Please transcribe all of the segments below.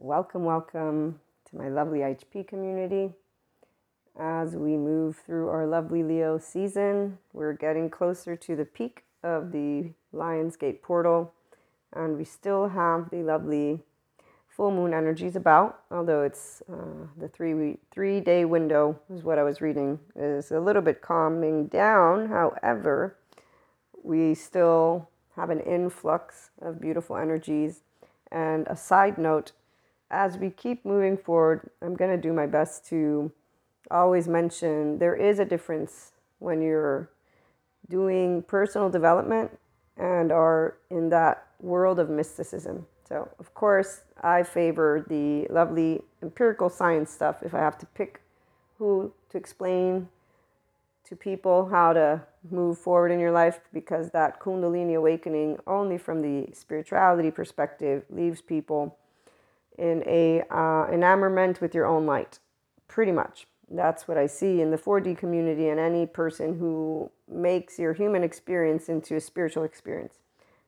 Welcome, welcome to my lovely HP community. As we move through our lovely Leo season, we're getting closer to the peak of the Lionsgate portal, and we still have the lovely full moon energies about. Although it's uh, the three week, three day window is what I was reading is a little bit calming down. However, we still have an influx of beautiful energies. And a side note, as we keep moving forward, I'm going to do my best to always mention there is a difference when you're doing personal development and are in that world of mysticism. So, of course, I favor the lovely empirical science stuff if I have to pick who to explain to people how to move forward in your life because that Kundalini awakening, only from the spirituality perspective, leaves people in a uh, enamorment with your own light, pretty much. That's what I see in the 4D community and any person who makes your human experience into a spiritual experience.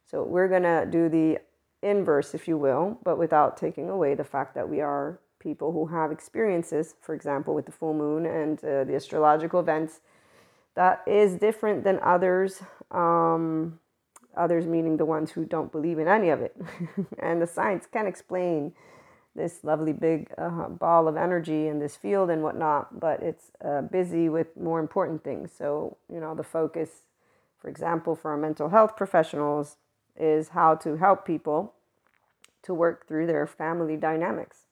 So we're going to do the inverse, if you will, but without taking away the fact that we are people who have experiences, for example, with the full moon and uh, the astrological events, that is different than others. Um, others meaning the ones who don't believe in any of it. and the science can explain this lovely big uh, ball of energy in this field and whatnot, but it's uh, busy with more important things. So, you know, the focus, for example, for our mental health professionals is how to help people to work through their family dynamics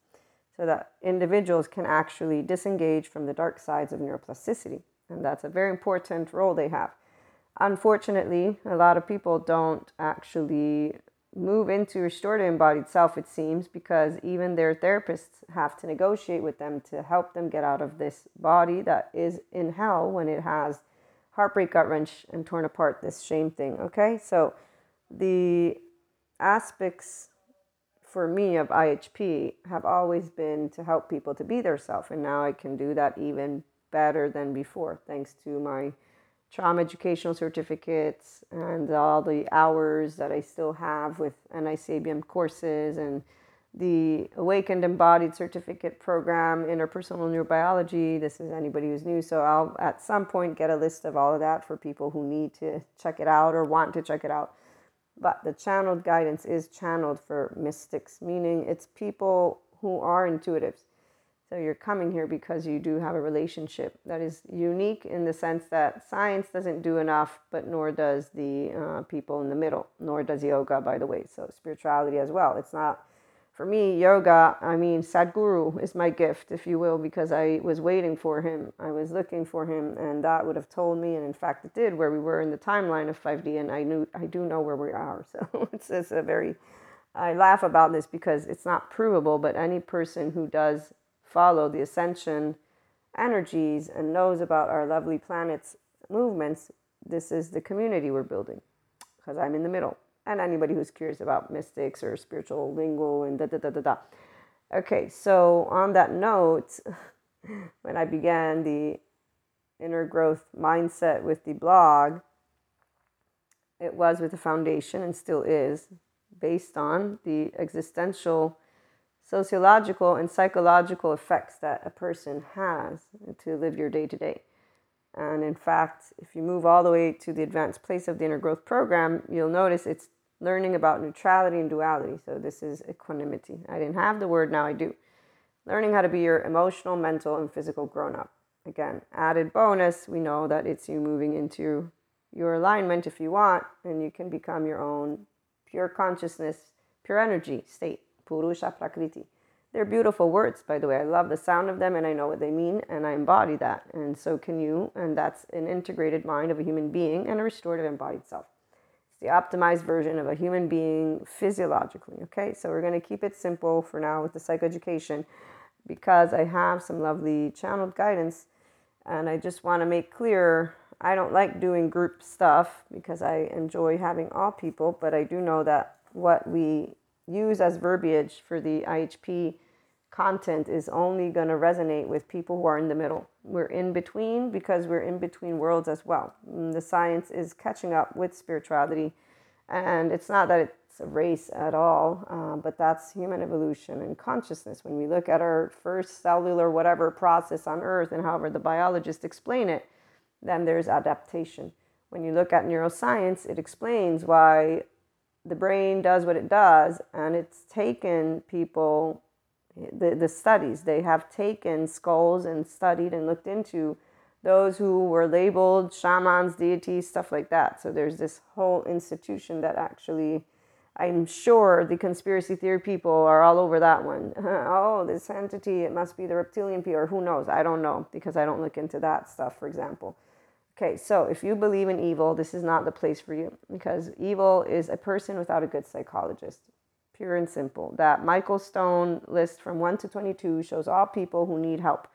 so that individuals can actually disengage from the dark sides of neuroplasticity. And that's a very important role they have. Unfortunately, a lot of people don't actually move into restored embodied self, it seems, because even their therapists have to negotiate with them to help them get out of this body that is in hell when it has heartbreak, gut wrench, and torn apart this shame thing. Okay, so the aspects for me of IHP have always been to help people to be their self, and now I can do that even better than before, thanks to my trauma educational certificates and all the hours that I still have with NICABM courses and the Awakened Embodied Certificate Program, Interpersonal Neurobiology. This is anybody who's new. So I'll at some point get a list of all of that for people who need to check it out or want to check it out. But the channeled guidance is channeled for mystics, meaning it's people who are intuitives. So you're coming here because you do have a relationship that is unique in the sense that science doesn't do enough, but nor does the uh, people in the middle, nor does yoga, by the way. So spirituality as well. It's not for me, yoga, I mean, Sadhguru is my gift, if you will, because I was waiting for him. I was looking for him, and that would have told me, and in fact, it did, where we were in the timeline of 5D, and I knew, I do know where we are. So it's, it's a very, I laugh about this because it's not provable, but any person who does follow the ascension energies and knows about our lovely planet's movements, this is the community we're building because I'm in the middle. And anybody who's curious about mystics or spiritual lingo and da da da da da. Okay, so on that note, when I began the inner growth mindset with the blog, it was with the foundation and still is based on the existential sociological and psychological effects that a person has to live your day to day. And in fact, if you move all the way to the advanced place of the inner growth program, you'll notice it's learning about neutrality and duality. So this is equanimity. I didn't have the word, now I do. Learning how to be your emotional, mental, and physical grown up. Again, added bonus, we know that it's you moving into your alignment if you want, and you can become your own pure consciousness, pure energy state. Purusha Prakriti. They're beautiful words, by the way. I love the sound of them and I know what they mean and I embody that. And so can you. And that's an integrated mind of a human being and a restorative embodied self. It's the optimized version of a human being physiologically. Okay, so we're going to keep it simple for now with the psychoeducation because I have some lovely channeled guidance and I just want to make clear I don't like doing group stuff because I enjoy having all people, but I do know that what we use as verbiage for the IHP content is only going to resonate with people who are in the middle. We're in between because we're in between worlds as well. And the science is catching up with spirituality. And it's not that it's a race at all, uh, but that's human evolution and consciousness. When we look at our first cellular whatever process on Earth and however the biologists explain it, then there's adaptation. When you look at neuroscience, it explains why the brain does what it does, and it's taken people, the, the studies, they have taken skulls and studied and looked into those who were labeled shamans, deities, stuff like that. So there's this whole institution that actually, I'm sure the conspiracy theory people are all over that one. oh, this entity, it must be the reptilian people, or who knows? I don't know because I don't look into that stuff, for example. Okay, so if you believe in evil, this is not the place for you because evil is a person without a good psychologist. Pure and simple. That Michael Stone list from 1 to 22 shows all people who need help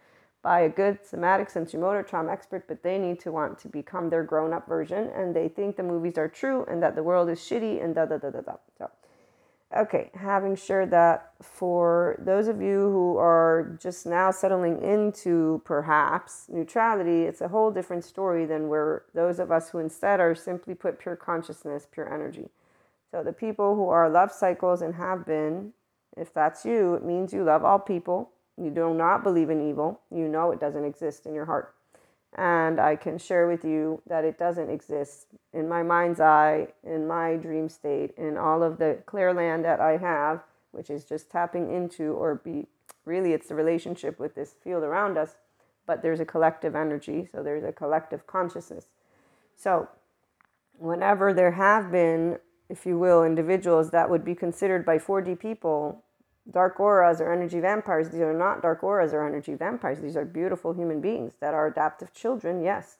by a good somatic sensorimotor trauma expert, but they need to want to become their grown up version and they think the movies are true and that the world is shitty and da da da da da. So, okay, having shared that, for those of you who are just now settling into perhaps neutrality, it's a whole different story than where those of us who instead are simply put pure consciousness, pure energy. So, the people who are love cycles and have been, if that's you, it means you love all people you do not believe in evil, you know it doesn't exist in your heart. And I can share with you that it doesn't exist in my mind's eye, in my dream state, in all of the clear land that I have, which is just tapping into or be really it's the relationship with this field around us, but there's a collective energy, so there's a collective consciousness. So, whenever there have been, if you will, individuals that would be considered by 4D people dark auras or energy vampires. These are not dark auras or energy vampires. These are beautiful human beings that are adaptive children, yes.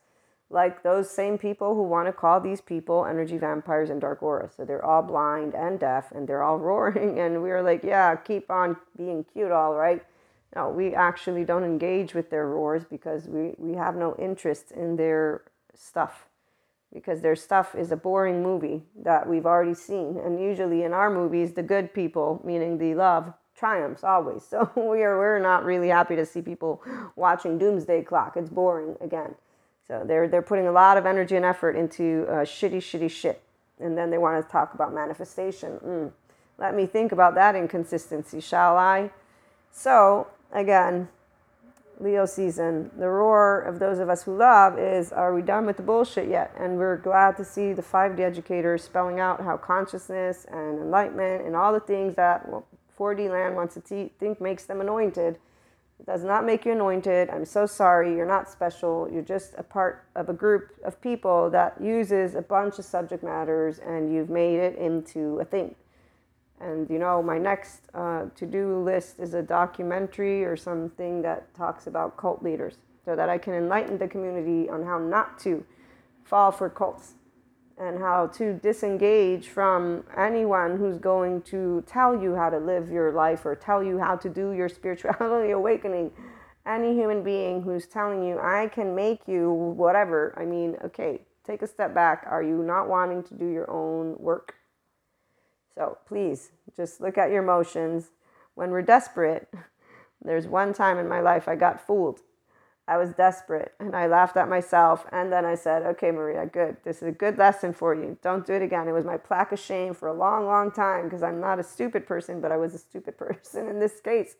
Like those same people who want to call these people energy vampires and dark auras. So they're all blind and deaf and they're all roaring. And we are like, yeah, keep on being cute, all right. No, we actually don't engage with their roars because we, we have no interest in their stuff because their stuff is a boring movie that we've already seen. And usually in our movies, the good people, meaning the love, triumphs always. So we are we're not really happy to see people watching Doomsday Clock. It's boring again. So they're they're putting a lot of energy and effort into uh, shitty shitty shit, and then they want to talk about manifestation. Mm. Let me think about that inconsistency, shall I? So again, Leo season, the roar of those of us who love is are we done with the bullshit yet? And we're glad to see the 5D educators spelling out how consciousness and enlightenment and all the things that 4D land wants to te- think makes them anointed. It does not make you anointed. I'm so sorry. You're not special. You're just a part of a group of people that uses a bunch of subject matters and you've made it into a thing. And you know, my next uh, to do list is a documentary or something that talks about cult leaders so that I can enlighten the community on how not to fall for cults and how to disengage from anyone who's going to tell you how to live your life or tell you how to do your spirituality awakening. Any human being who's telling you, I can make you whatever, I mean, okay, take a step back. Are you not wanting to do your own work? So please just look at your emotions. When we're desperate, there's one time in my life I got fooled. I was desperate and I laughed at myself. And then I said, okay, Maria, good. This is a good lesson for you. Don't do it again. It was my plaque of shame for a long, long time because I'm not a stupid person, but I was a stupid person in this case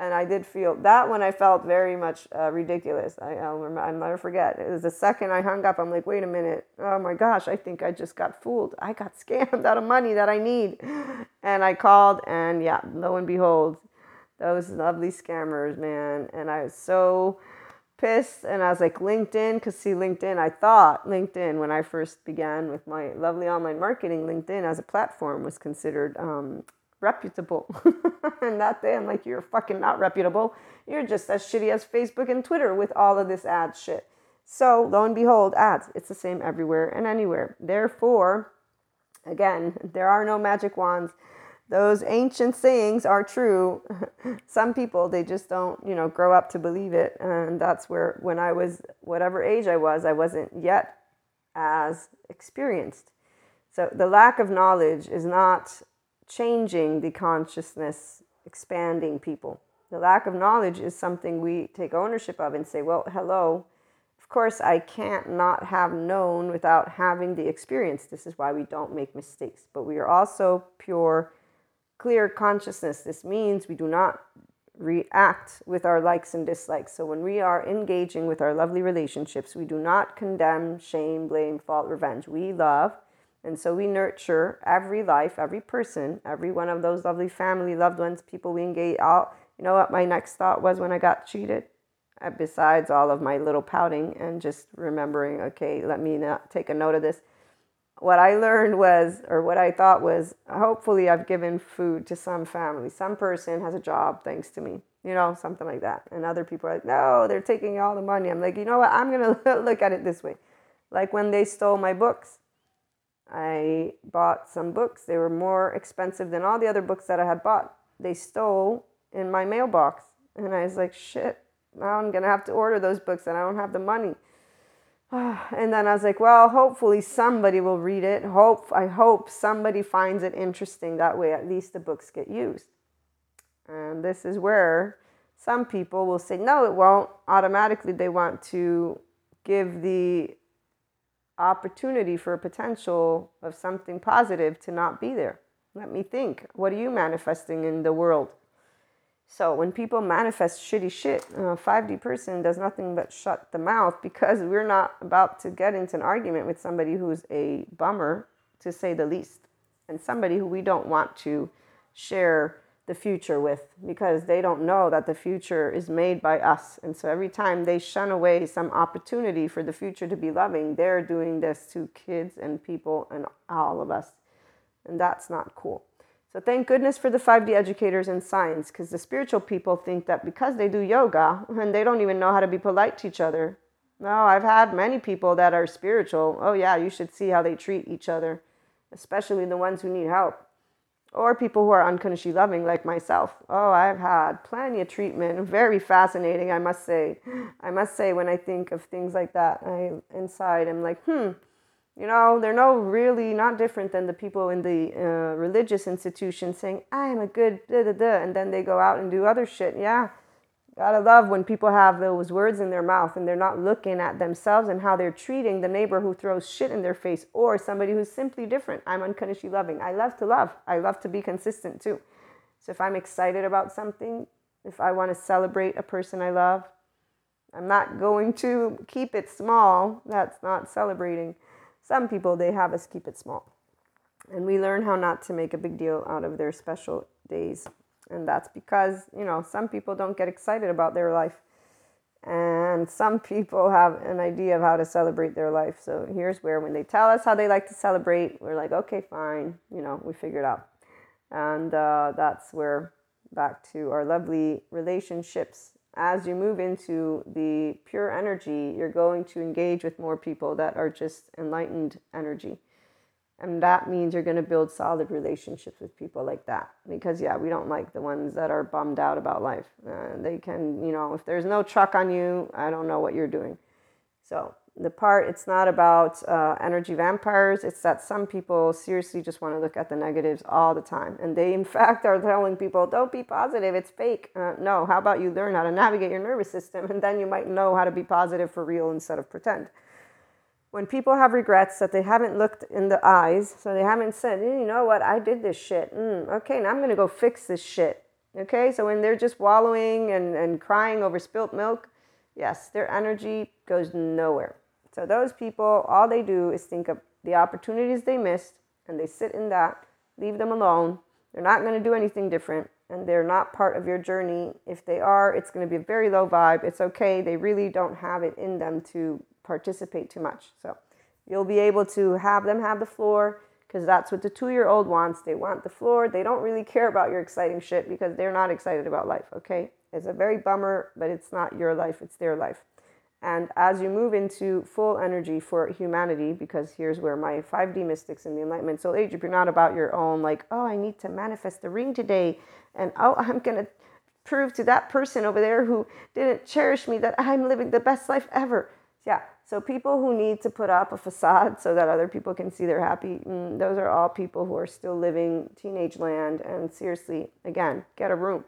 and I did feel that one. I felt very much uh, ridiculous. I, I'll, remember, I'll never forget. It was the second I hung up. I'm like, wait a minute. Oh my gosh, I think I just got fooled. I got scammed out of money that I need. And I called, and yeah, lo and behold, those lovely scammers, man. And I was so pissed. And I was like, LinkedIn, because see, LinkedIn, I thought LinkedIn, when I first began with my lovely online marketing, LinkedIn as a platform was considered um, reputable. and that day I'm like, you're fucking not reputable. You're just as shitty as Facebook and Twitter with all of this ad shit. So lo and behold, ads. It's the same everywhere and anywhere. Therefore, again, there are no magic wands. Those ancient sayings are true. Some people, they just don't, you know, grow up to believe it. And that's where, when I was, whatever age I was, I wasn't yet as experienced. So the lack of knowledge is not changing the consciousness, expanding people. The lack of knowledge is something we take ownership of and say, well, hello, of course, I can't not have known without having the experience. This is why we don't make mistakes. But we are also pure, clear consciousness. This means we do not react with our likes and dislikes. So when we are engaging with our lovely relationships, we do not condemn, shame, blame, fault, revenge. We love. And so we nurture every life, every person, every one of those lovely family, loved ones, people we engage. All, you know what my next thought was when I got cheated? Uh, besides all of my little pouting and just remembering, okay, let me not take a note of this. What I learned was, or what I thought was, hopefully I've given food to some family. Some person has a job thanks to me, you know, something like that. And other people are like, no, they're taking all the money. I'm like, you know what? I'm going to look at it this way. Like when they stole my books, I bought some books. They were more expensive than all the other books that I had bought. They stole in my mailbox. And I was like, shit, now I'm going to have to order those books and I don't have the money. And then I was like, well, hopefully somebody will read it. Hope I hope somebody finds it interesting. That way, at least the books get used. And this is where some people will say, no, it won't. Automatically, they want to give the opportunity for a potential of something positive to not be there. Let me think. What are you manifesting in the world? So when people manifest shitty shit, uh, a 5D person does nothing but shut the mouth because we're not about to get into an argument with somebody who's a bummer, to say the least, and somebody who we don't want to share the future with because they don't know that the future is made by us. And so every time they shun away some opportunity for the future to be loving, they're doing this to kids and people and all of us. And that's not cool. So thank goodness for the 5D educators in science, because the spiritual people think that because they do yoga and they don't even know how to be polite to each other. No, I've had many people that are spiritual. Oh yeah, you should see how they treat each other, especially the ones who need help. Or people who are unconsciously loving, like myself. Oh, I've had plenty of treatment. Very fascinating, I must say. I must say, when I think of things like that, I inside I'm like, hmm, you know, they're no really not different than the people in the uh, religious institution saying, I'm a good da da da, and then they go out and do other shit. Yeah. Gotta love when people have those words in their mouth and they're not looking at themselves and how they're treating the neighbor who throws shit in their face or somebody who's simply different. I'm unconditionally loving. I love to love. I love to be consistent too. So if I'm excited about something, if I want to celebrate a person I love, I'm not going to keep it small. That's not celebrating. Some people, they have us keep it small. And we learn how not to make a big deal out of their special days. And that's because, you know, some people don't get excited about their life. And some people have an idea of how to celebrate their life. So here's where, when they tell us how they like to celebrate, we're like, okay, fine, you know, we figured out. And uh, that's where back to our lovely relationships as you move into the pure energy, you're going to engage with more people that are just enlightened energy. And that means you're going to build solid relationships with people like that. Because, yeah, we don't like the ones that are bummed out about life. Uh, they can, you know, if there's no truck on you, I don't know what you're doing. So, the part it's not about uh, energy vampires it's that some people seriously just want to look at the negatives all the time and they in fact are telling people don't be positive it's fake uh, no how about you learn how to navigate your nervous system and then you might know how to be positive for real instead of pretend when people have regrets that they haven't looked in the eyes so they haven't said you know what? I did this shit. Mm, okay now i'm going to go fix this shit. Okay so when they're just wallowing and, and crying over spilt milk yes their energy goes nowhere. So those people, all they do is think of the opportunities they missed and they sit in that, leave them alone. They're not going to do anything different and they're not part of your journey. If they are, it's going to be a very low vibe. It's okay. They really don't have it in them to participate too much. So you'll be able to have them have the floor because that's what the two year old wants. They want the floor. They don't really care about your exciting shit because they're not excited about life. Okay. It's a very bummer, but it's not your life, it's their life. And as you move into full energy for humanity, because here's where my 5D mystics in the Enlightenment Soul Age, if you're not about your own, like, oh, I need to manifest the ring today, and oh, I'm going to prove to that person over there who didn't cherish me that I'm living the best life ever. Yeah. So people who need to put up a facade so that other people can see they're happy, mm, those are all people who are still living teenage land. And seriously, again, get a room.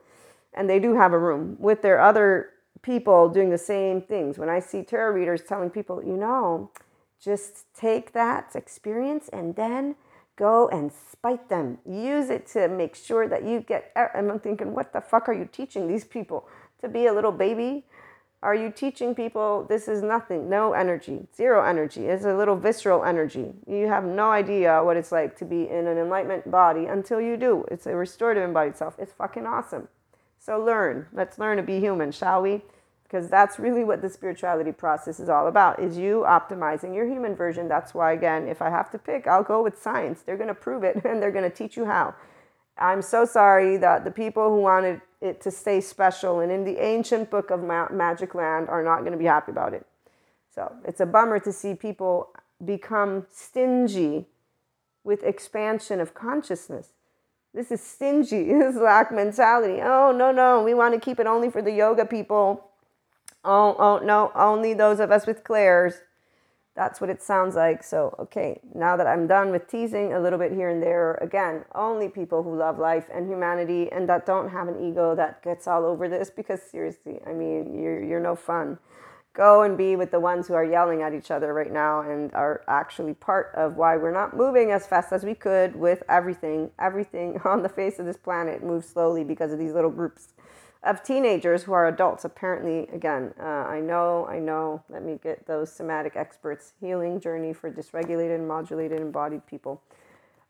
And they do have a room with their other people doing the same things. When I see tarot readers telling people, you know, just take that experience and then go and spite them. Use it to make sure that you get. And I'm thinking, what the fuck are you teaching these people? To be a little baby? Are you teaching people this is nothing, no energy, zero energy? It's a little visceral energy. You have no idea what it's like to be in an enlightenment body until you do. It's a restorative embodied self. It's fucking awesome. So learn. Let's learn to be human, shall we? Because that's really what the spirituality process is all about. Is you optimizing your human version. That's why again, if I have to pick, I'll go with science. They're going to prove it and they're going to teach you how. I'm so sorry that the people who wanted it to stay special and in the ancient book of Ma- Magic Land are not going to be happy about it. So it's a bummer to see people become stingy with expansion of consciousness. This is stingy, this lack mentality. Oh, no, no, we want to keep it only for the yoga people. Oh, oh, no, only those of us with clairs. That's what it sounds like. So, okay, now that I'm done with teasing a little bit here and there, again, only people who love life and humanity and that don't have an ego that gets all over this because seriously, I mean, you're, you're no fun. Go and be with the ones who are yelling at each other right now and are actually part of why we're not moving as fast as we could with everything. Everything on the face of this planet moves slowly because of these little groups of teenagers who are adults. Apparently, again, uh, I know, I know. Let me get those somatic experts. Healing journey for dysregulated and modulated embodied people.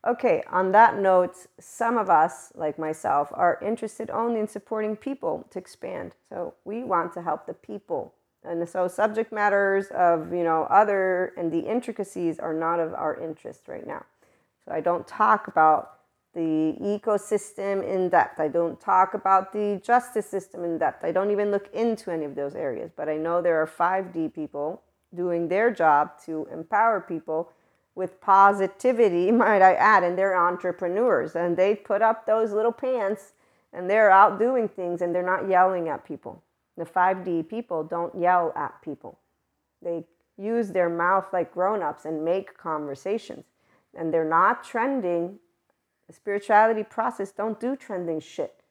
Okay, on that note, some of us, like myself, are interested only in supporting people to expand. So we want to help the people. And so subject matters of, you know, other and the intricacies are not of our interest right now. So I don't talk about the ecosystem in depth. I don't talk about the justice system in depth. I don't even look into any of those areas. But I know there are 5D people doing their job to empower people with positivity, might I add, and they're entrepreneurs and they put up those little pants and they're out doing things and they're not yelling at people. The 5D people don't yell at people. They use their mouth like grown ups and make conversations. And they're not trending the spirituality process don't do trending shit.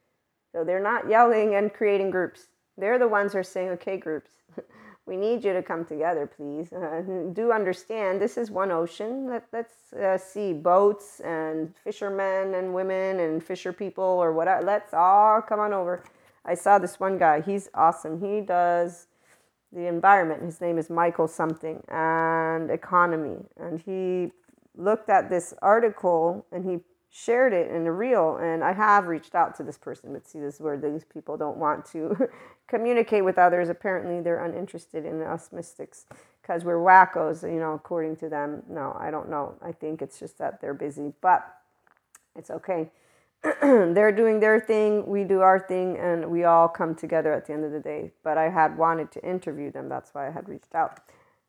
So they're not yelling and creating groups. They're the ones who are saying, okay, groups, we need you to come together, please. Uh, do understand this is one ocean. Let, let's uh, see boats and fishermen and women and fisher people or whatever. Let's all come on over. I saw this one guy. He's awesome. He does the environment. His name is Michael something and economy. And he looked at this article and he shared it in a reel and i have reached out to this person but see this is where these people don't want to communicate with others apparently they're uninterested in us mystics because we're wackos you know according to them no i don't know i think it's just that they're busy but it's okay they're doing their thing we do our thing and we all come together at the end of the day but i had wanted to interview them that's why i had reached out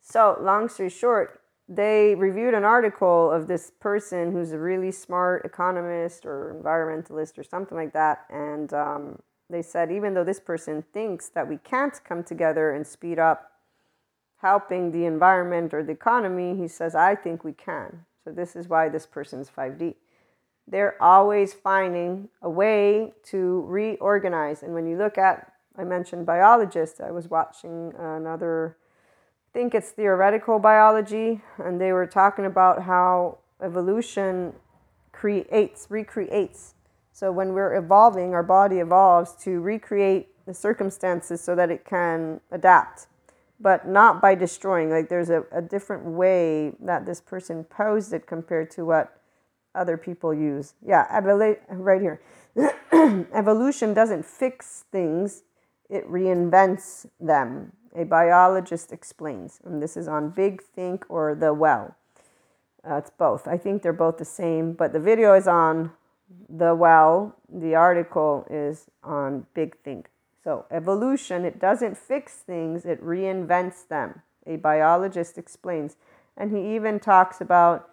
so long story short they reviewed an article of this person who's a really smart economist or environmentalist or something like that. And um, they said, even though this person thinks that we can't come together and speed up helping the environment or the economy, he says, I think we can. So this is why this person's 5D. They're always finding a way to reorganize. And when you look at, I mentioned biologists, I was watching another think it's theoretical biology, and they were talking about how evolution creates, recreates. So when we're evolving, our body evolves to recreate the circumstances so that it can adapt, but not by destroying. Like there's a, a different way that this person posed it compared to what other people use. Yeah, right here. Evolution doesn't fix things, it reinvents them a biologist explains. And this is on Big Think or The Well. Uh, it's both. I think they're both the same, but the video is on The Well. The article is on Big Think. So, evolution, it doesn't fix things, it reinvents them. A biologist explains. And he even talks about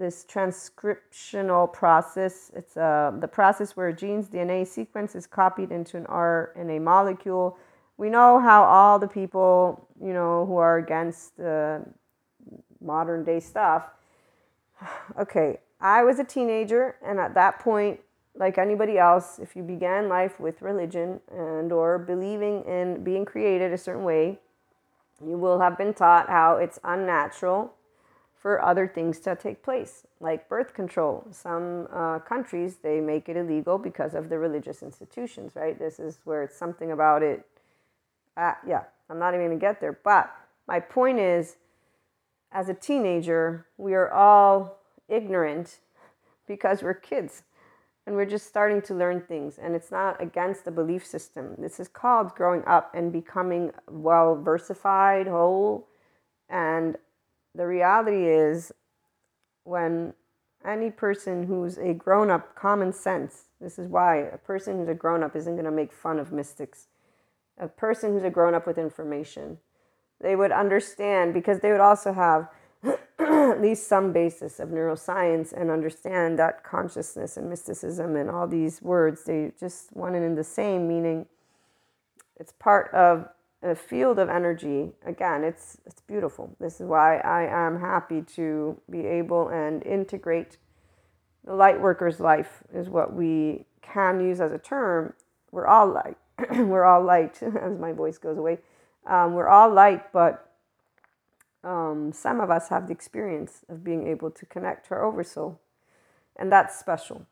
this transcriptional process. It's uh, the process where a gene's DNA sequence is copied into an RNA molecule we know how all the people, you know, who are against modern day stuff. Okay, I was a teenager, and at that point, like anybody else, if you began life with religion and or believing in being created a certain way, you will have been taught how it's unnatural for other things to take place, like birth control. Some uh, countries they make it illegal because of the religious institutions, right? This is where it's something about it. Uh, yeah, I'm not even gonna get there. But my point is, as a teenager, we are all ignorant because we're kids and we're just starting to learn things and it's not against the belief system this is called growing up and becoming well versified whole and the reality is when any person who's a grown up common sense this is why a person who's a grown up isn't going to make fun of mystics. A person who's a grown up with information they would understand because they would also have at least some basis of neuroscience and understand that consciousness and mysticism and all these words they just one and in the same meaning it's part of a field of energy. Again it's it's beautiful. This is why i am happy to be able and integrate the light worker's life is what we can use as a term. We're all light. We're all light as my voice goes away. Um, we're all light but um, some of us have the experience of being able to connect to our oversoul. And that's special.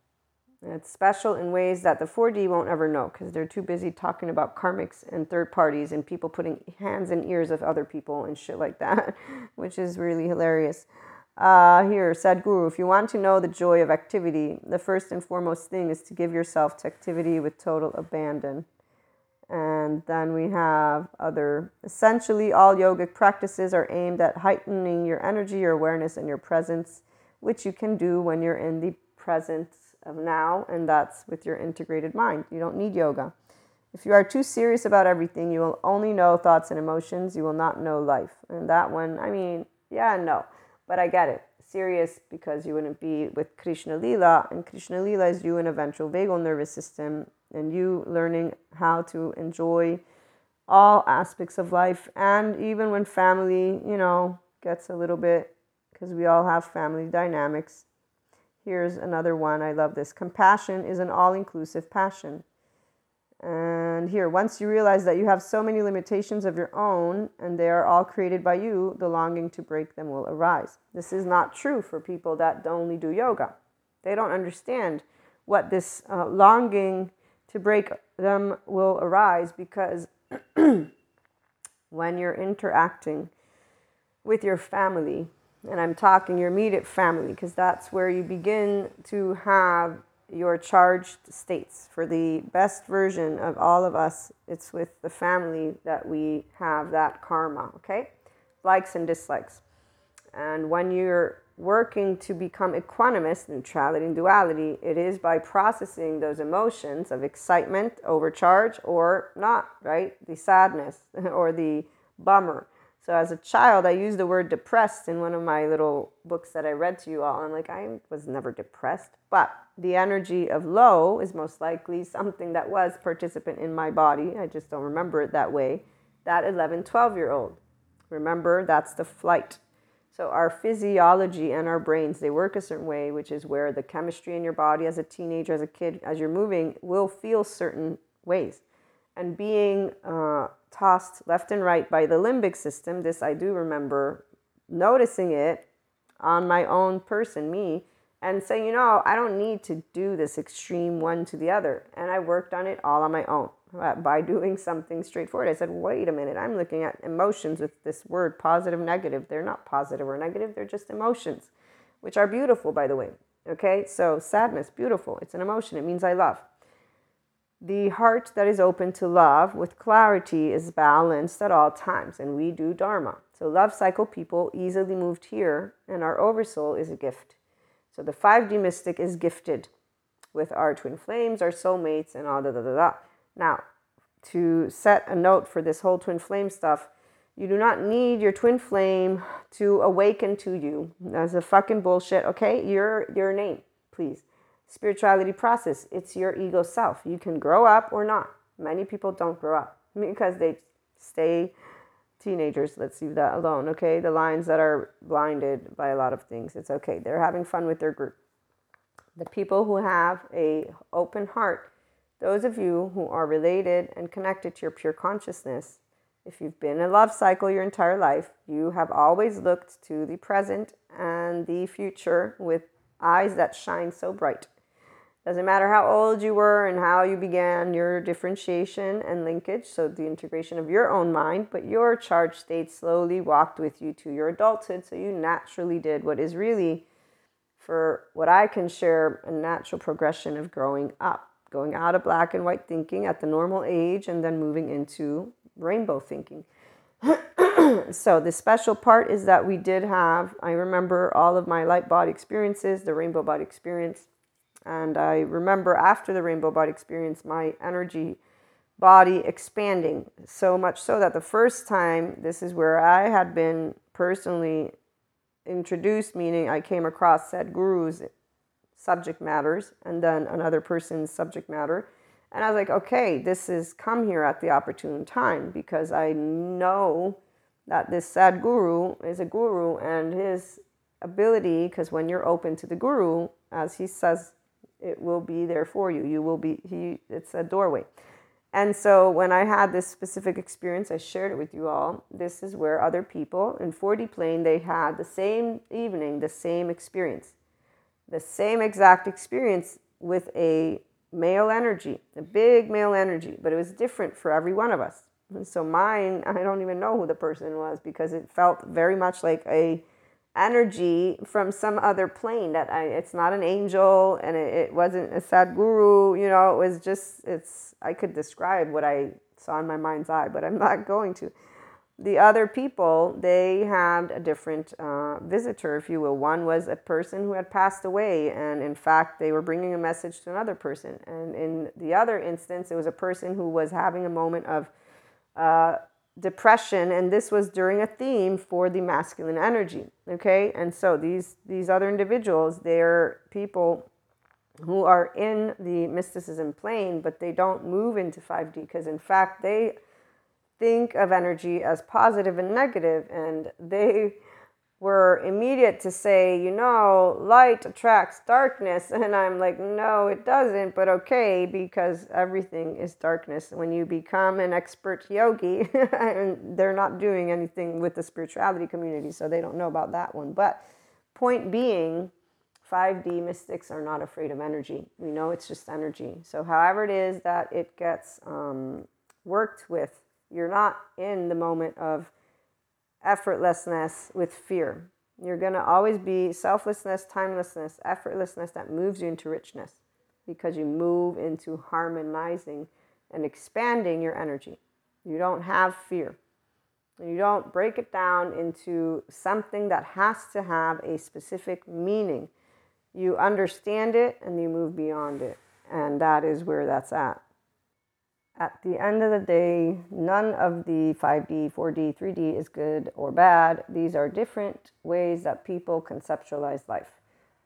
And it's special in ways that the 4D won't ever know because they're too busy talking about karmics and third parties and people putting hands in ears of other people and shit like that, which is really hilarious. Uh, here, Sadhguru, if you want to know the joy of activity, the first and foremost thing is to give yourself to activity with total abandon. And then we have other, essentially, all yogic practices are aimed at heightening your energy, your awareness, and your presence, which you can do when you're in the presence of now, and that's with your integrated mind. You don't need yoga. If you are too serious about everything, you will only know thoughts and emotions. You will not know life. And that one, I mean, yeah, no, but I get it. Serious because you wouldn't be with Krishna Lila, and Krishna Lila is you in a ventral vagal nervous system and you learning how to enjoy all aspects of life and even when family you know gets a little bit because we all have family dynamics here's another one i love this. Compassion is an all-inclusive passion. And here once you realize that you have so many limitations of your own and they are all created by you the longing to break them will arise. This is not true for people that only do yoga. They don't understand what this uh, longing to break them will arise because when you're interacting with your family, and I'm talking your immediate family, because that's where you begin to have your charged states. For the best version of all of us, it's with the family that we have that karma, okay? Likes and dislikes. And when you're working to become equanimous, neutrality and duality, it is by processing those emotions of excitement, overcharge, or not, right? The sadness or the bummer. So as a child, I used the word depressed in one of my little books that I read to you all. I'm like, I was never depressed, but the energy of low is most likely something that was participant in my body. I just don't remember it that way. That 11, 12 year old. Remember, that's the flight so our physiology and our brains, they work a certain way, which is where the chemistry in your body as a teenager, as a kid, as you're moving, will feel certain ways. And being uh, tossed left and right by the limbic system, this I do remember noticing it on my own person, me, and saying, you know, I don't need to do this extreme one to the other. And I worked on it all on my own uh, by doing something straightforward. I said, wait a minute, I'm looking at emotions with this word positive, negative. They're not positive or negative, they're just emotions, which are beautiful, by the way. Okay, so sadness, beautiful. It's an emotion, it means I love. The heart that is open to love with clarity is balanced at all times, and we do Dharma. So, love cycle people easily moved here, and our oversoul is a gift. So, the 5D mystic is gifted with our twin flames, our soulmates, and all da da da da. Now, to set a note for this whole twin flame stuff, you do not need your twin flame to awaken to you. That's a fucking bullshit. Okay, your your name, please. Spirituality process. It's your ego self. You can grow up or not. Many people don't grow up because they stay teenagers. Let's leave that alone. Okay, the lines that are blinded by a lot of things. It's okay. They're having fun with their group. The people who have a open heart, those of you who are related and connected to your pure consciousness, if you've been in a love cycle your entire life, you have always looked to the present and the future with eyes that shine so bright. Doesn't matter how old you were and how you began your differentiation and linkage, so the integration of your own mind, but your charged state slowly walked with you to your adulthood, so you naturally did what is really, for what I can share, a natural progression of growing up, going out of black and white thinking at the normal age and then moving into rainbow thinking. so the special part is that we did have i remember all of my light body experiences the rainbow body experience and i remember after the rainbow body experience my energy body expanding so much so that the first time this is where i had been personally introduced meaning i came across Sadhguru's subject matters and then another person's subject matter. And I was like, okay, this is come here at the opportune time because I know that this Sadhguru is a guru and his ability, because when you're open to the guru, as he says, it will be there for you. You will be, he, it's a doorway. And so when I had this specific experience, I shared it with you all. This is where other people in 4D plane, they had the same evening, the same experience, the same exact experience with a male energy, a big male energy, but it was different for every one of us. And so mine, I don't even know who the person was because it felt very much like a energy from some other plane that I, it's not an angel and it, it wasn't a Sadhguru, you know, it was just, it's, I could describe what I saw in my mind's eye, but I'm not going to the other people, they had a different uh, visitor, if you will. One was a person who had passed away, and in fact, they were bringing a message to another person. And in the other instance, it was a person who was having a moment of uh, depression, and this was during a theme for the masculine energy. Okay, and so these these other individuals, they're people who are in the mysticism plane, but they don't move into 5D because, in fact, they think of energy as positive and negative, and they were immediate to say, you know, light attracts darkness. And I'm like, no, it doesn't, but okay, because everything is darkness. When you become an expert yogi, and they're not doing anything with the spirituality community, so they don't know about that one. But point being, 5D mystics are not afraid of energy. We know it's just energy. So, however, it is that it gets um, worked with you're not in the moment of effortlessness with fear. You're going to always be selflessness, timelessness, effortlessness that moves you into richness because you move into harmonizing and expanding your energy. You don't have fear. You don't break it down into something that has to have a specific meaning. You understand it and you move beyond it. And that is where that's at at the end of the day, none of the 5D, 4D, 3D is good or bad. These are different ways that people conceptualize life.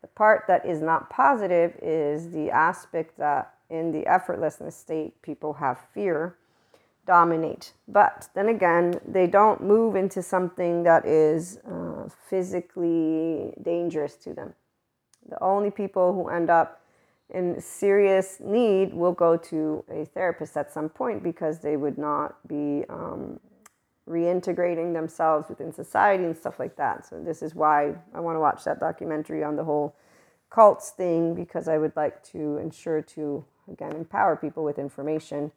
The part that is not positive is the aspect that in the effortlessness state, people have fear dominate. But then again, they don't move into something that is uh, physically dangerous to them. The only people who end up in serious need will go to a therapist at some point because they would not be um, reintegrating themselves within society and stuff like that. So this is why I want to watch that documentary on the whole cults thing because I would like to ensure to again empower people with information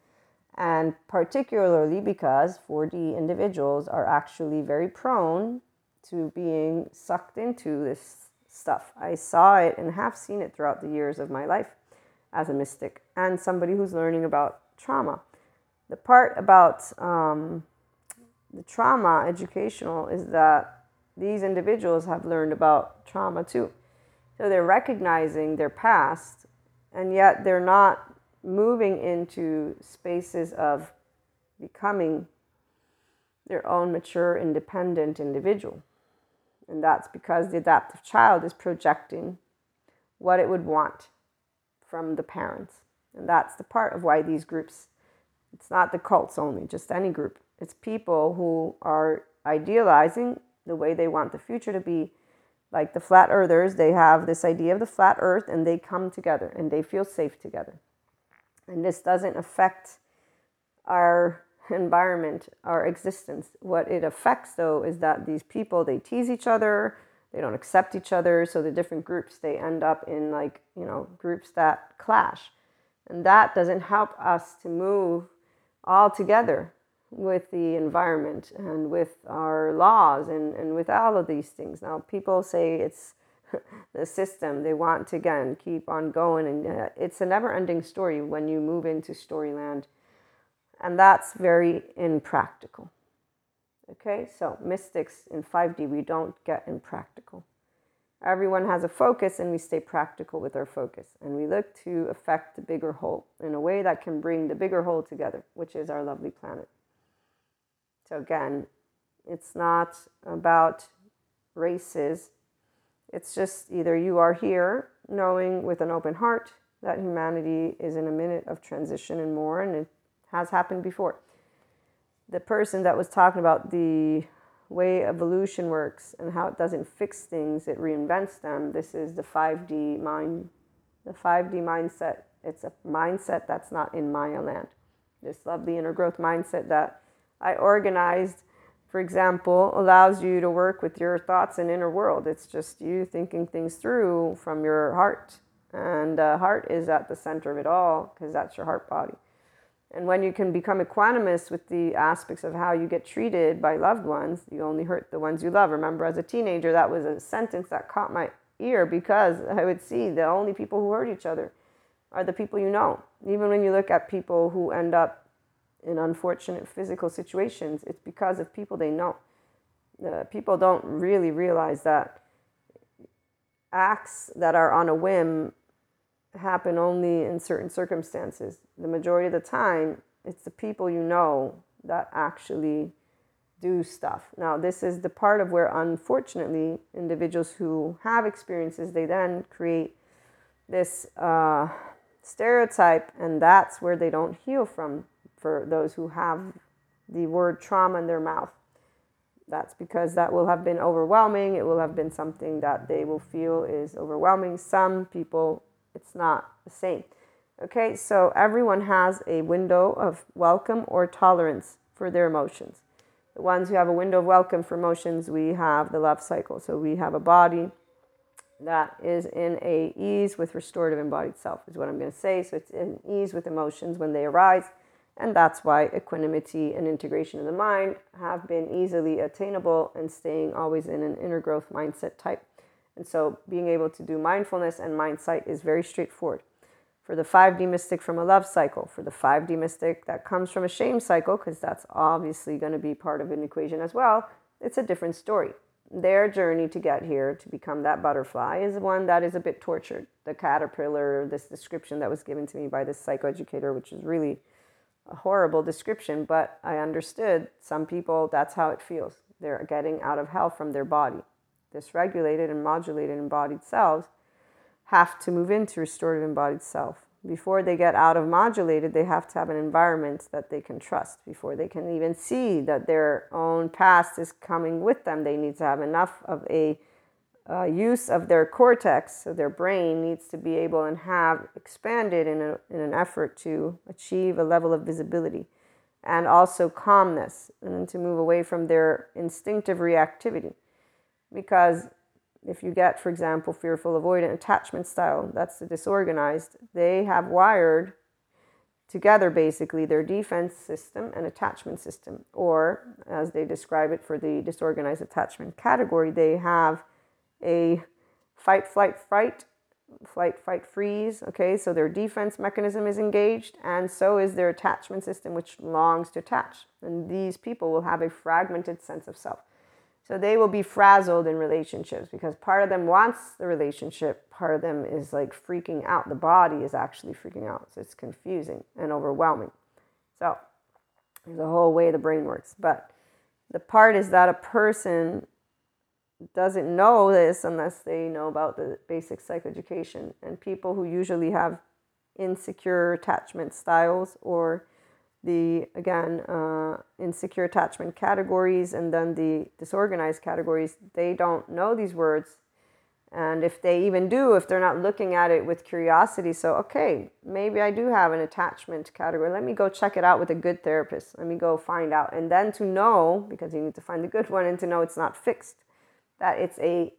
and particularly because 4D individuals are actually very prone to being sucked into this stuff. I saw it and have seen it throughout the years of my life as a mystic and somebody who's learning about trauma. The part about um, the trauma educational is that these individuals have learned about trauma too. So they're recognizing their past and yet they're not moving into spaces of becoming their own mature, independent individual. And that's because the adaptive child is projecting what it would want from the parents. And that's the part of why these groups, it's not the cults only, just any group. It's people who are idealizing the way they want the future to be, like the flat earthers, they have this idea of the flat earth and they come together and they feel safe together. And this doesn't affect our environment, our existence. What it affects though is that these people they tease each other, they don't accept each other, so the different groups they end up in like, you know, groups that clash. And that doesn't help us to move all together with the environment and with our laws and, and with all of these things. Now, people say it's the system. They want to, again, keep on going. And uh, it's a never ending story when you move into storyland. And that's very impractical. Okay, so mystics in 5D, we don't get impractical. Everyone has a focus, and we stay practical with our focus. And we look to affect the bigger whole in a way that can bring the bigger whole together, which is our lovely planet. So, again, it's not about races. It's just either you are here knowing with an open heart that humanity is in a minute of transition and more, and it has happened before. The person that was talking about the way evolution works and how it doesn't fix things, it reinvents them. This is the 5D mind, the 5D mindset. It's a mindset that's not in Maya land. This lovely inner growth mindset that I organized, for example, allows you to work with your thoughts and inner world. It's just you thinking things through from your heart. And uh, heart is at the center of it all because that's your heart body. And when you can become equanimous with the aspects of how you get treated by loved ones, you only hurt the ones you love. Remember, as a teenager, that was a sentence that caught my ear because I would see the only people who hurt each other are the people you know. Even when you look at people who end up in unfortunate physical situations, it's because of people they know. Uh, people don't really realize that acts that are on a whim happen only in certain circumstances. The majority of the time, it's the people you know that actually do stuff. Now, this is the part of where, unfortunately, individuals who have experiences, they then create this uh, stereotype, and that's where they don't heal from for those who have the word trauma in their mouth. That's because that will have been overwhelming. It will have been something that they will feel is overwhelming. Some people, it's not the same. Okay, so everyone has a window of welcome or tolerance for their emotions. The ones who have a window of welcome for emotions, we have the love cycle. So we have a body that is in a ease with restorative embodied self, is what I'm going to say. So it's in ease with emotions when they arise and that's why equanimity and integration of the mind have been easily attainable and staying always in an inner growth mindset type. And so being able to do mindfulness and mind sight is very straightforward. For the 5D mystic from a love cycle, for the 5D mystic that comes from a shame cycle, because that's obviously going to be part of an equation as well, it's a different story. Their journey to get here, to become that butterfly, is one that is a bit tortured. The caterpillar, this description that was given to me by this psychoeducator, which is really a horrible description, but I understood some people, that's how it feels. They're getting out of hell from their body. Dysregulated and modulated embodied selves have to move into restorative embodied self. Before they get out of modulated, they have to have an environment that they can trust. Before they can even see that their own past is coming with them, they need to have enough of a uh, use of their cortex, so their brain needs to be able and have expanded in, a, in an effort to achieve a level of visibility and also calmness and to move away from their instinctive reactivity. Because if you get, for example, fearful avoidant attachment style, that's the disorganized, they have wired together basically their defense system and attachment system. Or, as they describe it for the disorganized attachment category, they have a fight, flight, fright, flight, fight, freeze. Okay, so their defense mechanism is engaged, and so is their attachment system, which longs to attach. And these people will have a fragmented sense of self. So they will be frazzled in relationships because part of them wants the relationship, part of them is like freaking out. The body is actually freaking out. So it's confusing and overwhelming. So there's a whole way the brain works. But the part is that a person doesn't know this unless they know about the basic psychoeducation. And people who usually have insecure attachment styles or the, again, uh, insecure attachment categories and then the disorganized categories, they don't know these words And if they even do, if they're not looking at it with curiosity, so, okay, maybe I do have an attachment category. Let me go check it out with a good therapist. Let me go find out. And then to know, because you need to find the good one, and to know it's not fixed, that it's a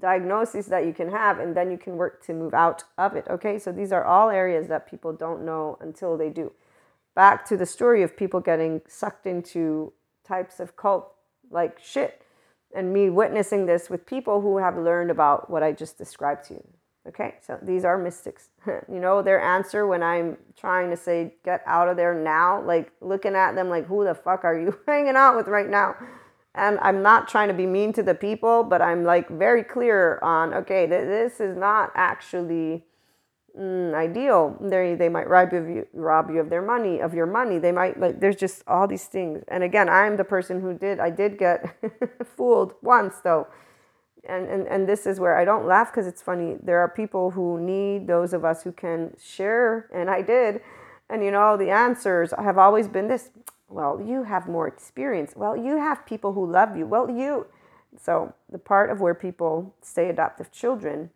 diagnosis that you can have, and then you can work to move out of it. Okay, so these are all areas that people don't know until they do. Back to the story of people getting sucked into types of cult like shit and me witnessing this with people who have learned about what I just described to you. Okay, so these are mystics. you know, their answer when I'm trying to say, get out of there now, like looking at them like, who the fuck are you hanging out with right now? And I'm not trying to be mean to the people, but I'm like very clear on, okay, th- this is not actually mm, ideal. They they might rob you rob you of their money of your money. They might like there's just all these things. And again, I'm the person who did I did get fooled once though. And, and and this is where I don't laugh because it's funny. There are people who need those of us who can share, and I did. And you know, the answers have always been this. Well, you have more experience. Well, you have people who love you. Well, you. So the part of where people stay adaptive children,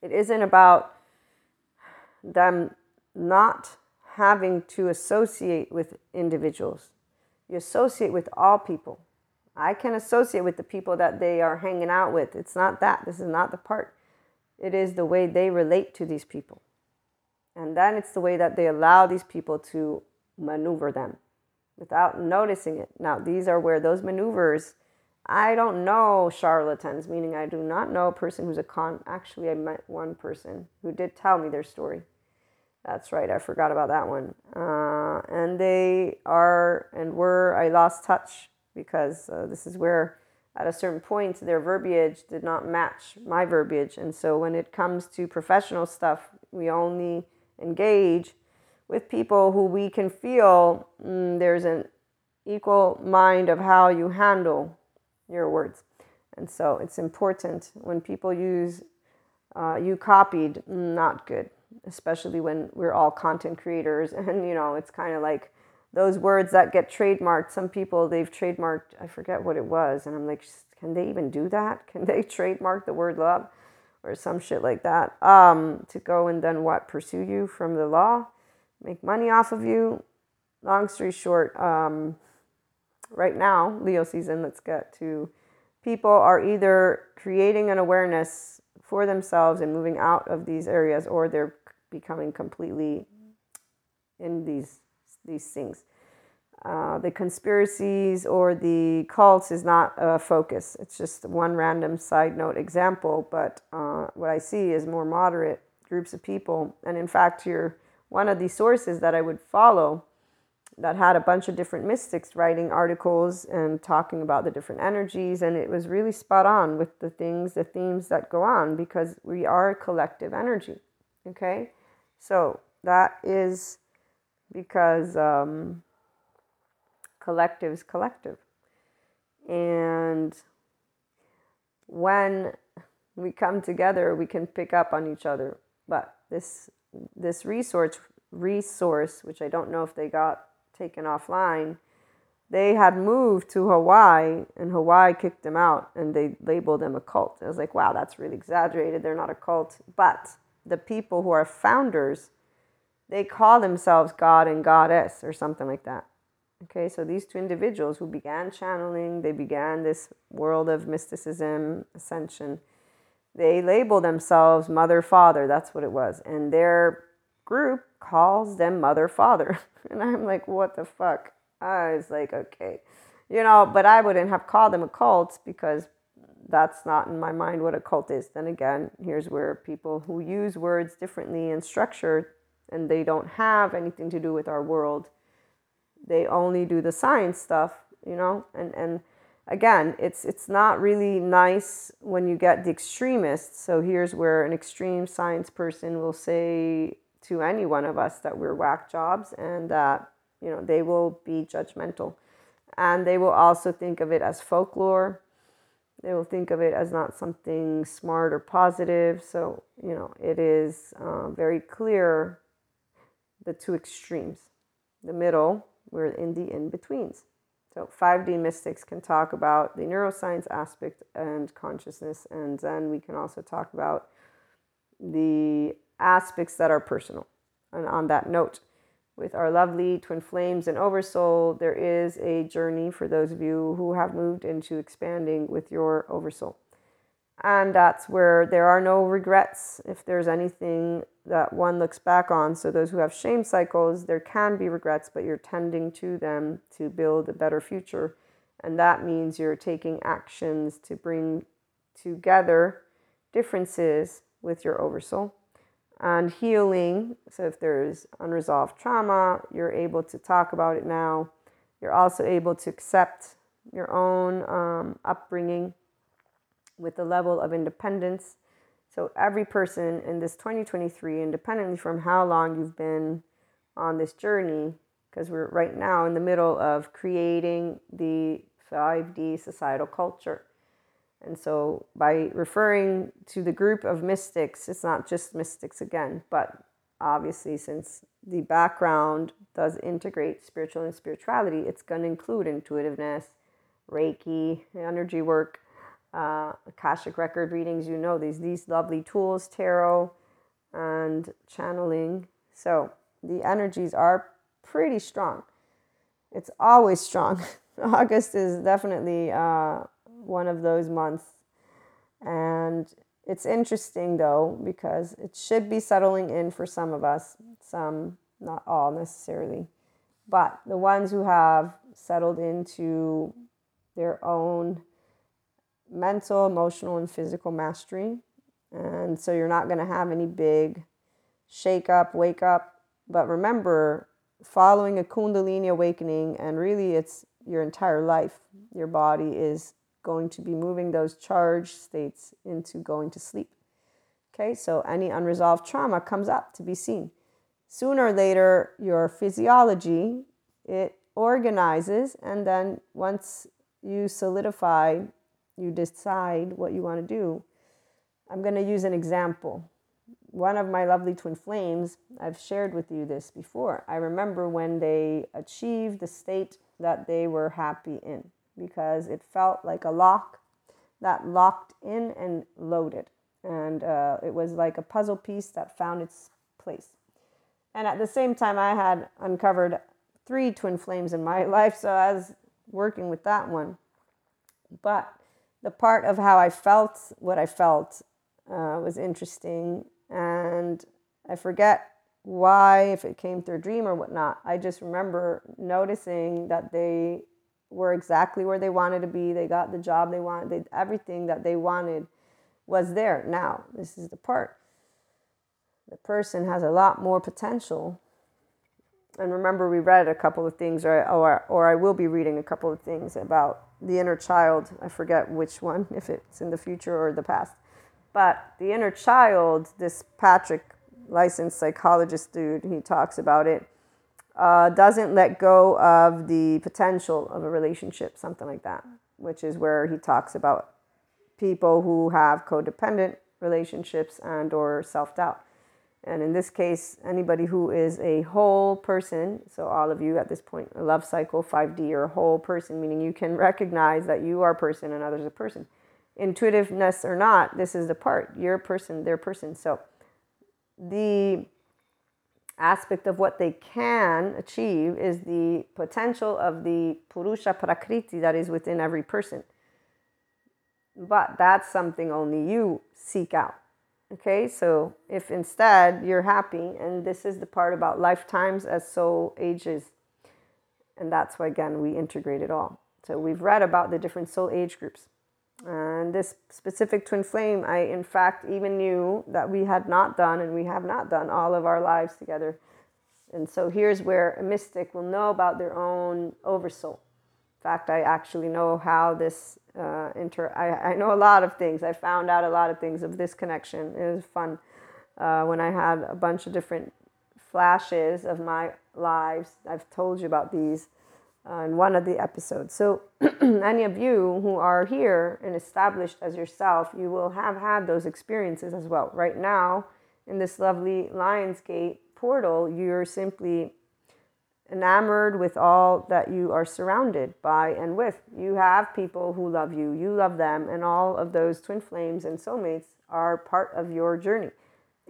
it isn't about them not having to associate with individuals. You associate with all people. I can associate with the people that they are hanging out with. It's not that. This is not the part. It is the way they relate to these people. And then it's the way that they allow these people to maneuver them without noticing it. Now, these are where those maneuvers, I don't know charlatans, meaning I do not know a person who's a con. Actually, I met one person who did tell me their story. That's right, I forgot about that one. Uh, and they are and were, I lost touch because uh, this is where, at a certain point, their verbiage did not match my verbiage. And so when it comes to professional stuff, we only engage with people who we can feel mm, there's an equal mind of how you handle your words. And so it's important when people use uh, you copied, not good especially when we're all content creators. And you know it's kind of like those words that get trademarked some people they've trademarked i forget what it was and i'm like can they even do that? Can they trademark the word love or some shit like that. Um, to go and then what pursue you from the law? Make money off of you? Long story short um, right now leo season let's get to people are either creating an awareness for themselves and moving out of these areas or they're becoming completely in these these things. Uh, the conspiracies or the cults is not a focus. It's just one random side note example. But uh, what I see is more moderate groups of people. And in fact, you're one of the sources that I would follow that had a bunch of different mystics writing articles and talking about the different energies. And it was really spot on with the things, the themes that go on because we are a collective energy. Okay. So that is because um, collective is collective. And when we come together, we can pick up on each other. But this this resource resource, which I don't know if they got taken offline, they had moved to Hawaii and Hawaii kicked them out and they labeled them a cult. I was like, wow, that's really exaggerated. They're not a cult. But the people who are founders, they call themselves God and Goddess or something like that. Okay, so these two individuals who began channeling, they began this world of mysticism, ascension. They label themselves Mother Father, that's what it was. And their group calls them Mother Father. And I'm like, what the fuck? I was like, okay. You know, but I wouldn't have called them a cult because that's not in my mind what a cult is. Then again, here's where people who use words differently and structure and they don't have anything to do with our world. They only do the science stuff, you know? And and again, it's it's not really nice when you get the extremists. So here's where an extreme science person will say to any one of us that we're whack jobs and that, you know, they will be judgmental. And they will also think of it as folklore they will think of it as not something smart or positive. So, you know, it is uh, very clear the two extremes. The middle, we're in the in betweens. So 5D mystics can talk about the neuroscience aspect and consciousness, and then we can also talk about the aspects that are personal. And on that note, with our lovely twin flames and oversoul, there is a journey for those of you who have moved into expanding with your oversoul. And that's where there are no regrets if there's anything that one looks back on. So, those who have shame cycles, there can be regrets, but you're tending to them to build a better future. And that means you're taking actions to bring together differences with your oversoul and healing. So, if there's unresolved trauma, you're able to talk about it now. You're also able to accept your own um, upbringing with the level of independence. So, every person in this 2023, independently from how long you've been on this journey, because we're right now in the middle of creating the 5D societal culture. And so, by referring to the group of mystics, it's not just mystics again, but obviously, since the background does integrate spiritual and spirituality, it's going to include intuitiveness, Reiki, energy work, uh, Akashic record readings. You know these these lovely tools, tarot, and channeling. So the energies are pretty strong. It's always strong. August is definitely. Uh, one of those months. And it's interesting though, because it should be settling in for some of us, some, not all necessarily, but the ones who have settled into their own mental, emotional, and physical mastery. And so you're not going to have any big shake up, wake up. But remember, following a Kundalini awakening, and really it's your entire life, your body is going to be moving those charged states into going to sleep. Okay, so any unresolved trauma comes up to be seen. Sooner or later, your physiology it organizes, and then once you solidify, you decide what you want to do. I'm going to use an example. One of my lovely twin flames, I've shared with you this before. I remember when they achieved the state that they were happy in because it felt like a lock that locked in and loaded. And uh, it was like a puzzle piece that found its place. And at the same time, I had uncovered three twin flames in my life, so I was working with that one. But the part of how I felt what I felt uh, was interesting. And I forget why, if it came through a dream or whatnot. I just remember noticing that they were exactly where they wanted to be. They got the job they wanted. They, everything that they wanted was there. Now, this is the part. The person has a lot more potential. And remember, we read a couple of things, or, or, or I will be reading a couple of things about the inner child. I forget which one, if it's in the future or the past. But the inner child, this Patrick, licensed psychologist dude, he talks about it uh, doesn't let go of the potential of a relationship, something like that, which is where he talks about people who have codependent relationships and or self-doubt. And in this case, anybody who is a whole person, so all of you at this point, a love cycle 5D, you're a whole person, meaning you can recognize that you are a person and others a person. Intuitiveness or not, this is the part. You're a person, they're a person. So the aspect of what they can achieve is the potential of the Purusha Prakriti that is within every person. But that's something only you seek out. Okay, so if instead you're happy, and this is the part about lifetimes as soul ages, and that's why again we integrate it all. So we've read about the different soul age groups. And this specific twin flame, I in fact even knew that we had not done and we have not done all of our lives together. And so here's where a mystic will know about their own oversoul. In fact, I actually know how this uh, inter. I, I know a lot of things. I found out a lot of things of this connection. It was fun uh, when I had a bunch of different flashes of my lives. I've told you about these uh, in one of the episodes. So, any of you who are here and established as yourself, you will have had those experiences as well. Right now, in this lovely Lionsgate portal, you're simply enamored with all that you are surrounded by and with. You have people who love you, you love them, and all of those twin flames and soulmates are part of your journey,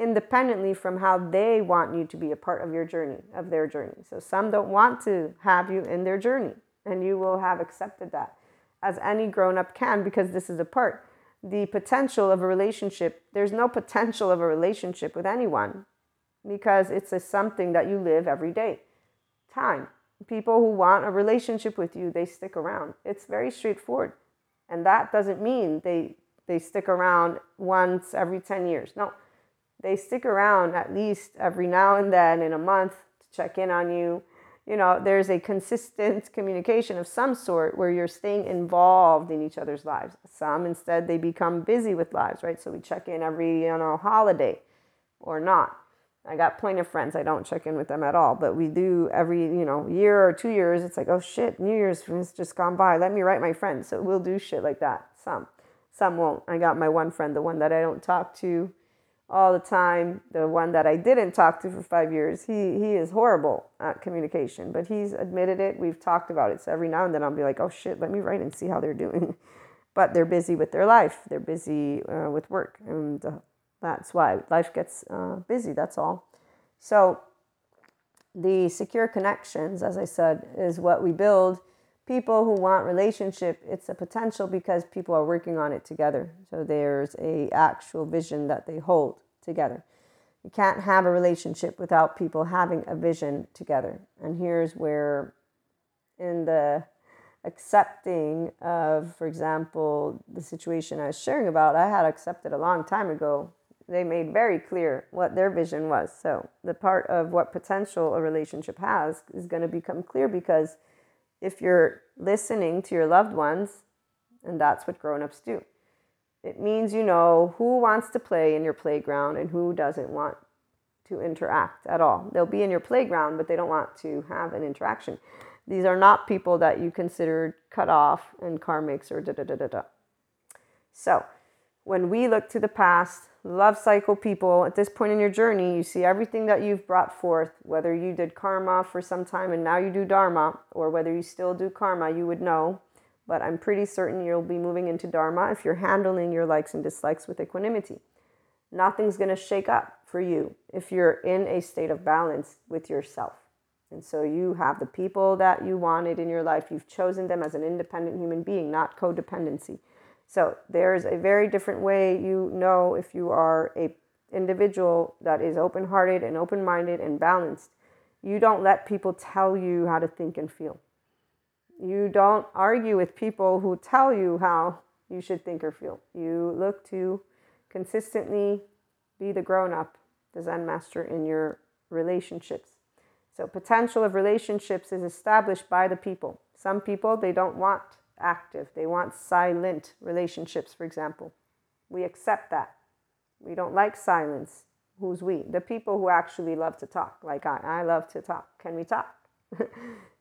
independently from how they want you to be a part of your journey, of their journey. So some don't want to have you in their journey, and you will have accepted that as any grown up can because this is a part. The potential of a relationship, there's no potential of a relationship with anyone because it's a something that you live every day time. People who want a relationship with you, they stick around. It's very straightforward. And that doesn't mean they they stick around once every 10 years. No. They stick around at least every now and then in a month to check in on you. You know, there's a consistent communication of some sort where you're staying involved in each other's lives. Some instead they become busy with lives, right? So we check in every, you know, holiday or not. I got plenty of friends. I don't check in with them at all, but we do every, you know, year or two years. It's like, oh shit, New Year's has just gone by. Let me write my friends. So we'll do shit like that. Some, some won't. I got my one friend, the one that I don't talk to all the time, the one that I didn't talk to for five years. He he is horrible at communication, but he's admitted it. We've talked about it. So every now and then I'll be like, oh shit, let me write and see how they're doing. but they're busy with their life. They're busy uh, with work, and uh, that's why life gets uh, busy, that's all. So, the secure connections, as I said, is what we build. People who want relationship, it's a potential because people are working on it together. So there's a actual vision that they hold together. You can't have a relationship without people having a vision together. And here's where in the accepting of, for example, the situation I was sharing about, I had accepted a long time ago they made very clear what their vision was. So the part of what potential a relationship has is going to become clear because if you're listening to your loved ones, and that's what grown-ups do. It means you know who wants to play in your playground and who doesn't want to interact at all. They'll be in your playground, but they don't want to have an interaction. These are not people that you consider cut off and karmics or da da da da da. So, when we look to the past, love cycle people at this point in your journey, you see everything that you've brought forth, whether you did karma for some time and now you do dharma, or whether you still do karma, you would know. But I'm pretty certain you'll be moving into dharma if you're handling your likes and dislikes with equanimity. Nothing's going to shake up for you if you're in a state of balance with yourself. And so you have the people that you wanted in your life. You've chosen them as an independent human being, not codependency. So there's a very different way you know if you are a individual that is open-hearted and open-minded and balanced. You don't let people tell you how to think and feel. You don't argue with people who tell you how you should think or feel. You look to consistently be the grown up, the Zen master in your relationships. So potential of relationships is established by the people. Some people they don't want active. They want silent relationships, for example. We accept that. We don't like silence. Who's we? The people who actually love to talk, like I. I love to talk. Can we talk?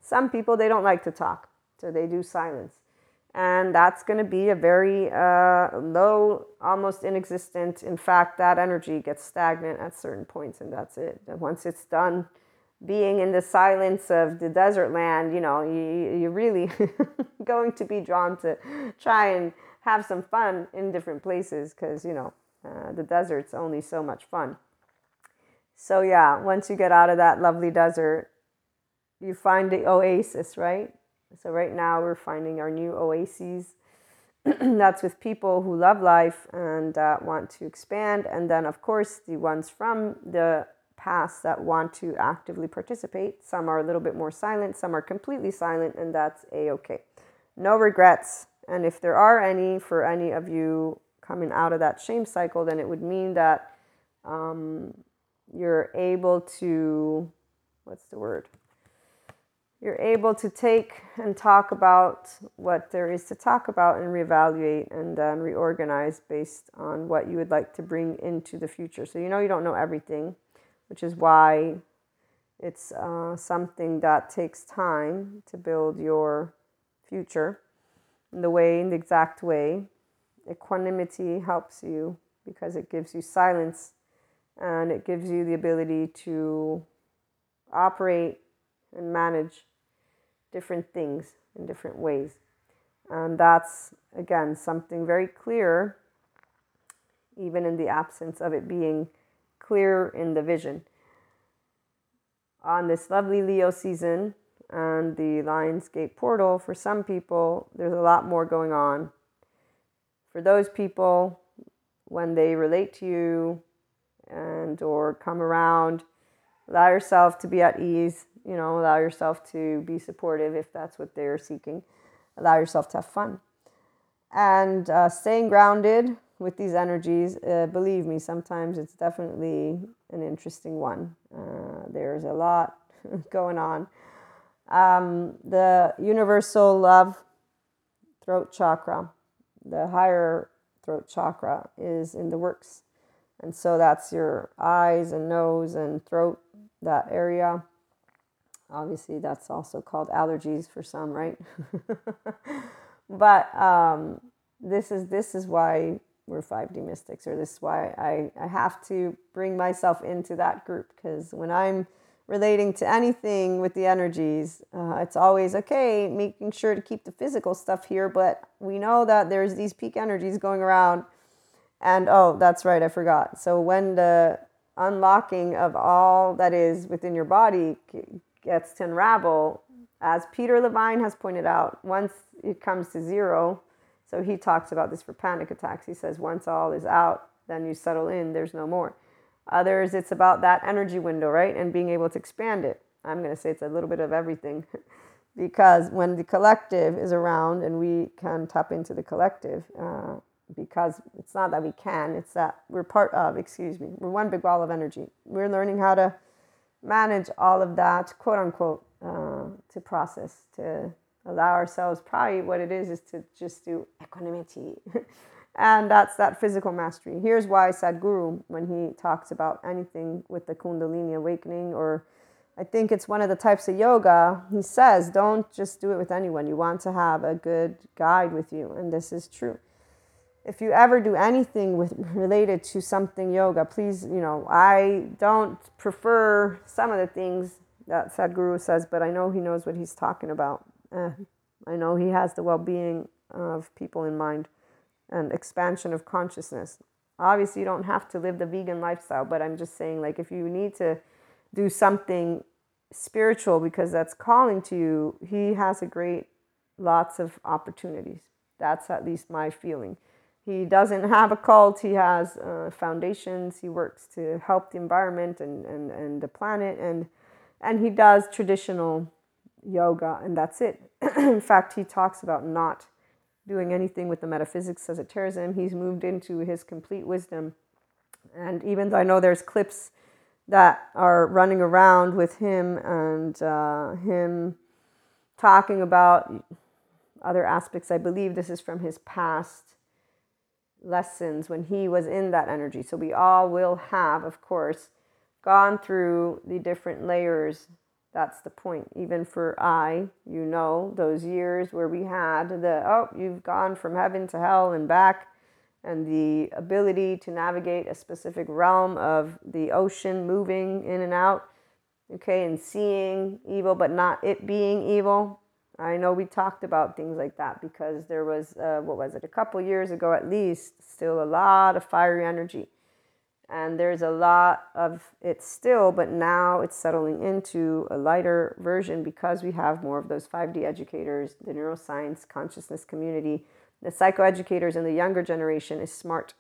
Some people, they don't like to talk, so they do silence. And that's going to be a very uh, low, almost inexistent. In fact, that energy gets stagnant at certain points, and that's it. And once it's done, being in the silence of the desert land, you know, you, you're really going to be drawn to try and have some fun in different places because, you know, uh, the desert's only so much fun. So, yeah, once you get out of that lovely desert, you find the oasis, right? So, right now, we're finding our new oases. That's with people who love life and uh, want to expand. And then, of course, the ones from the that want to actively participate. Some are a little bit more silent, some are completely silent, and that's a okay. No regrets. And if there are any for any of you coming out of that shame cycle, then it would mean that um, you're able to, what's the word? You're able to take and talk about what there is to talk about and reevaluate and then reorganize based on what you would like to bring into the future. So, you know, you don't know everything which is why it's uh, something that takes time to build your future in the way, in the exact way. Equanimity helps you because it gives you silence and it gives you the ability to operate and manage different things in different ways. And that's, again, something very clear, even in the absence of it being clear in the vision. On this lovely Leo season and the Lionsgate portal, for some people, there's a lot more going on. For those people, when they relate to you and or come around, allow yourself to be at ease, you know, allow yourself to be supportive if that's what they're seeking. Allow yourself to have fun. And uh, staying grounded with these energies, uh, believe me, sometimes it's definitely an interesting one. Uh, there's a lot going on. Um, the universal love throat chakra, the higher throat chakra, is in the works. And so that's your eyes and nose and throat, that area. Obviously, that's also called allergies for some, right? but um, this is this is why we're 5D mystics, or this is why I, I have to bring myself into that group because when I'm relating to anything with the energies, uh, it's always okay, making sure to keep the physical stuff here, but we know that there's these peak energies going around. And oh, that's right, I forgot. So when the unlocking of all that is within your body gets to unravel, as Peter Levine has pointed out, once it comes to zero, so he talks about this for panic attacks. He says, once all is out, then you settle in, there's no more. Others, it's about that energy window, right? And being able to expand it. I'm going to say it's a little bit of everything because when the collective is around and we can tap into the collective, uh, because it's not that we can, it's that we're part of, excuse me, we're one big ball of energy. We're learning how to manage all of that, quote unquote, uh, to process, to allow ourselves, probably what it is, is to just do equanimity. and that's that physical mastery. Here's why Sadhguru, when he talks about anything with the Kundalini awakening, or I think it's one of the types of yoga, he says, don't just do it with anyone. You want to have a good guide with you. And this is true if you ever do anything with related to something yoga, please, you know, I don't prefer some of the things that Sadhguru says, but I know he knows what he's talking about. Uh, I know he has the well-being of people in mind and expansion of consciousness. Obviously, you don't have to live the vegan lifestyle, but I'm just saying, like, if you need to do something spiritual because that's calling to you, he has a great lots of opportunities. That's at least my feeling he doesn't have a cult, he has uh, foundations, he works to help the environment and, and, and the planet, and, and he does traditional yoga, and that's it. In fact, he talks about not doing anything with the metaphysics as tears him. He's moved into his complete wisdom. And even though I know there's clips that are running around with him and uh, him talking about other aspects, I believe this is from his past lessons when he was in that energy. So we all will have, of course, gone through the different layers. That's the point. Even for I, you know, those years where we had the, oh, you've gone from heaven to hell and back, and the ability to navigate a specific realm of the ocean moving in and out, okay, and seeing evil, but not it being evil. I know we talked about things like that because there was, uh, what was it, a couple years ago at least, still a lot of fiery energy. And there's a lot of it still, but now it's settling into a lighter version because we have more of those 5D educators, the neuroscience consciousness community. The psychoeducators and the younger generation is smart.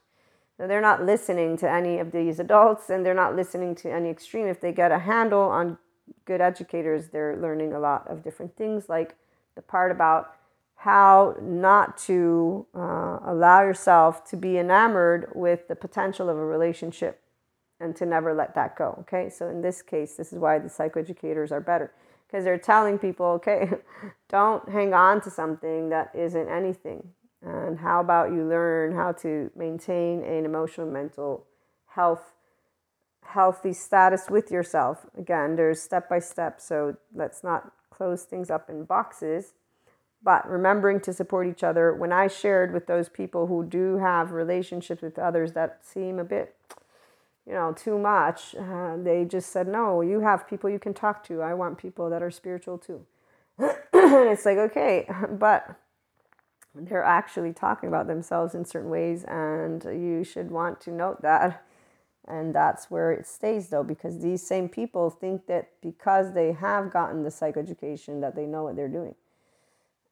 Now, they're not listening to any of these adults and they're not listening to any extreme. If they get a handle on good educators, they're learning a lot of different things like the part about how not to uh, allow yourself to be enamored with the potential of a relationship and to never let that go. Okay, so in this case, this is why the psychoeducators are better because they're telling people, okay, don't hang on to something that isn't anything. And how about you learn how to maintain an emotional, mental health, healthy status with yourself? Again, there's step by step, so let's not close things up in boxes, but remembering to support each other. When I shared with those people who do have relationships with others that seem a bit you know, too much. Uh, they just said, no, you have people you can talk to. I want people that are spiritual too. and it's like, okay, but they're actually talking about themselves in certain ways, and you should want to note that. And that's where it stays, though, because these same people think that because they have gotten the psychoeducation, that they know what they're doing.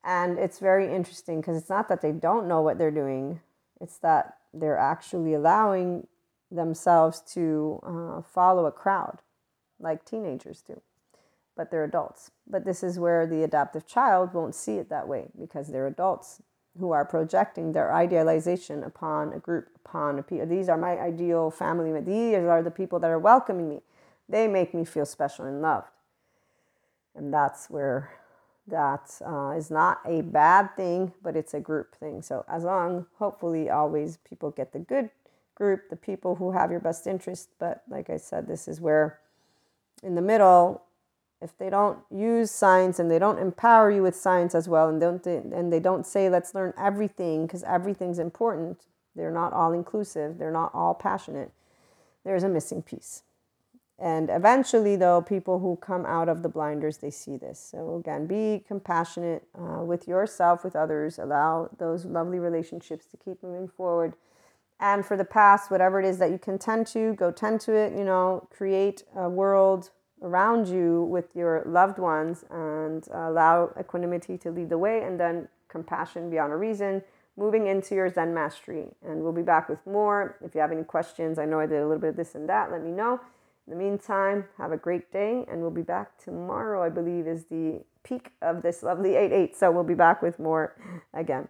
And it's very interesting because it's not that they don't know what they're doing, it's that they're actually allowing themselves to uh, follow a crowd like teenagers do, but they're adults. But this is where the adaptive child won't see it that way because they're adults who are projecting their idealization upon a group, upon a people. These are my ideal family. These are the people that are welcoming me. They make me feel special and loved. And that's where that uh, is not a bad thing, but it's a group thing. So as long, hopefully, always people get the good group, the people who have your best interest. But like I said, this is where in the middle, if they don't use science and they don't empower you with science as well, and don't and they don't say let's learn everything because everything's important, they're not all inclusive. They're not all passionate. There's a missing piece. And eventually, though, people who come out of the blinders, they see this. So, again, be compassionate uh, with yourself, with others. Allow those lovely relationships to keep moving forward. And for the past, whatever it is that you can tend to, go tend to it. You know, create a world around you with your loved ones and allow equanimity to lead the way and then compassion beyond a reason moving into your Zen mastery. And we'll be back with more. If you have any questions, I know I did a little bit of this and that, let me know. In the meantime, have a great day, and we'll be back tomorrow, I believe, is the peak of this lovely 8 8. So we'll be back with more again.